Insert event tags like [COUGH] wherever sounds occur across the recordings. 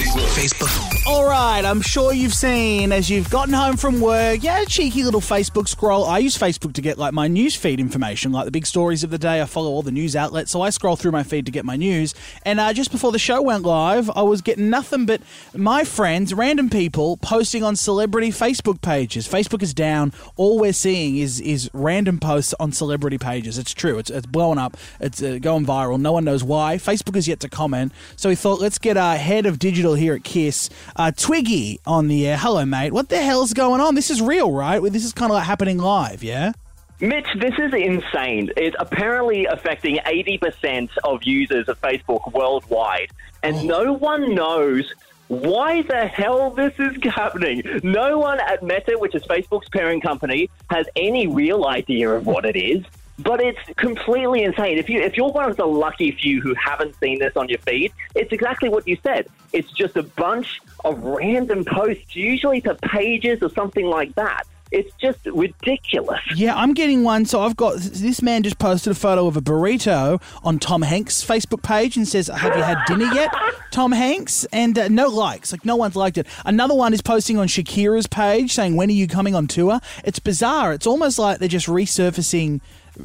Facebook. All right, I'm sure you've seen as you've gotten home from work, yeah, cheeky little Facebook scroll. I use Facebook to get like my news feed information, like the big stories of the day. I follow all the news outlets, so I scroll through my feed to get my news. And uh, just before the show went live, I was getting nothing but my friends, random people, posting on celebrity Facebook pages. Facebook is down. All we're seeing is is random posts on celebrity pages. It's true. It's it's blowing up. It's uh, going viral. No one knows why. Facebook has yet to comment. So we thought, let's get our head of digital here at Kiss, uh, Twiggy, on the air. Hello, mate. What the hell's going on? This is real, right? This is kind of like happening live, yeah? Mitch, this is insane. It's apparently affecting 80% of users of Facebook worldwide, and no one knows why the hell this is [LAUGHS] happening. No one at Meta, which is Facebook's parent company, has any real idea of what it is. But it's completely insane. If you if you're one of the lucky few who haven't seen this on your feed, it's exactly what you said. It's just a bunch of random posts, usually to pages or something like that. It's just ridiculous. Yeah, I'm getting one. So I've got this man just posted a photo of a burrito on Tom Hanks' Facebook page and says, "Have you had dinner yet, [LAUGHS] Tom Hanks?" And uh, no likes, like no one's liked it. Another one is posting on Shakira's page saying, "When are you coming on tour?" It's bizarre. It's almost like they're just resurfacing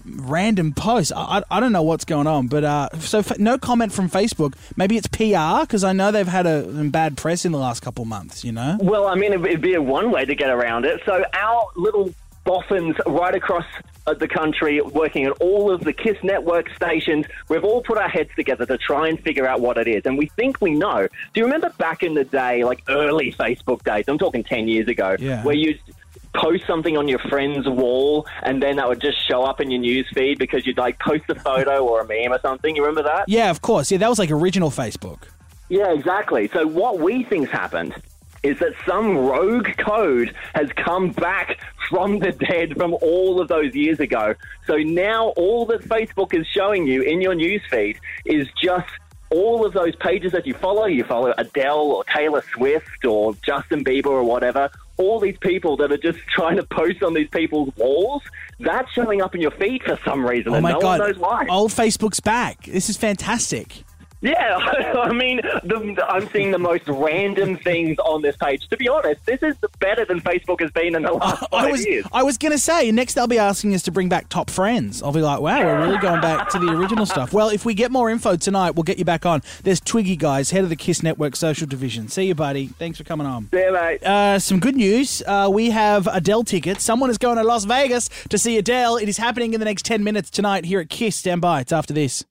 random posts. I, I, I don't know what's going on, but uh, so f- no comment from Facebook. Maybe it's PR because I know they've had a, bad press in the last couple months. You know. Well, I mean, it'd be a one way to get around it. So our little boffins right across uh, the country, working at all of the Kiss network stations, we've all put our heads together to try and figure out what it is. And we think we know. Do you remember back in the day, like early Facebook days? I'm talking 10 years ago, Yeah. where you post something on your friend's wall and then that would just show up in your news feed because you'd like post a photo or a meme or something. You remember that? Yeah, of course. Yeah, that was like original Facebook. Yeah, exactly. So what we think's happened is that some rogue code has come back from the dead from all of those years ago. So now all that Facebook is showing you in your newsfeed is just all of those pages that you follow. You follow Adele or Taylor Swift or Justin Bieber or whatever. All these people that are just trying to post on these people's walls, that's showing up in your feed for some reason, Oh and my no god! one knows why. Old Facebook's back. This is fantastic. Yeah, [LAUGHS] I mean, the, I'm seeing the most random things on this page. To be honest, this is better than Facebook has been in the last [LAUGHS] five I was years. I was gonna say next they'll be asking us to bring back top friends. I'll be like, wow, we're really going back to the original stuff. Well, if we get more info tonight, we'll get you back on. There's Twiggy guys, head of the Kiss Network social division. See you, buddy. Thanks for coming on. Yeah, mate. Uh, some good news. Uh, we have Adele tickets. Someone is going to Las Vegas to see Adele. It is happening in the next 10 minutes tonight here at Kiss. Stand by. It's after this.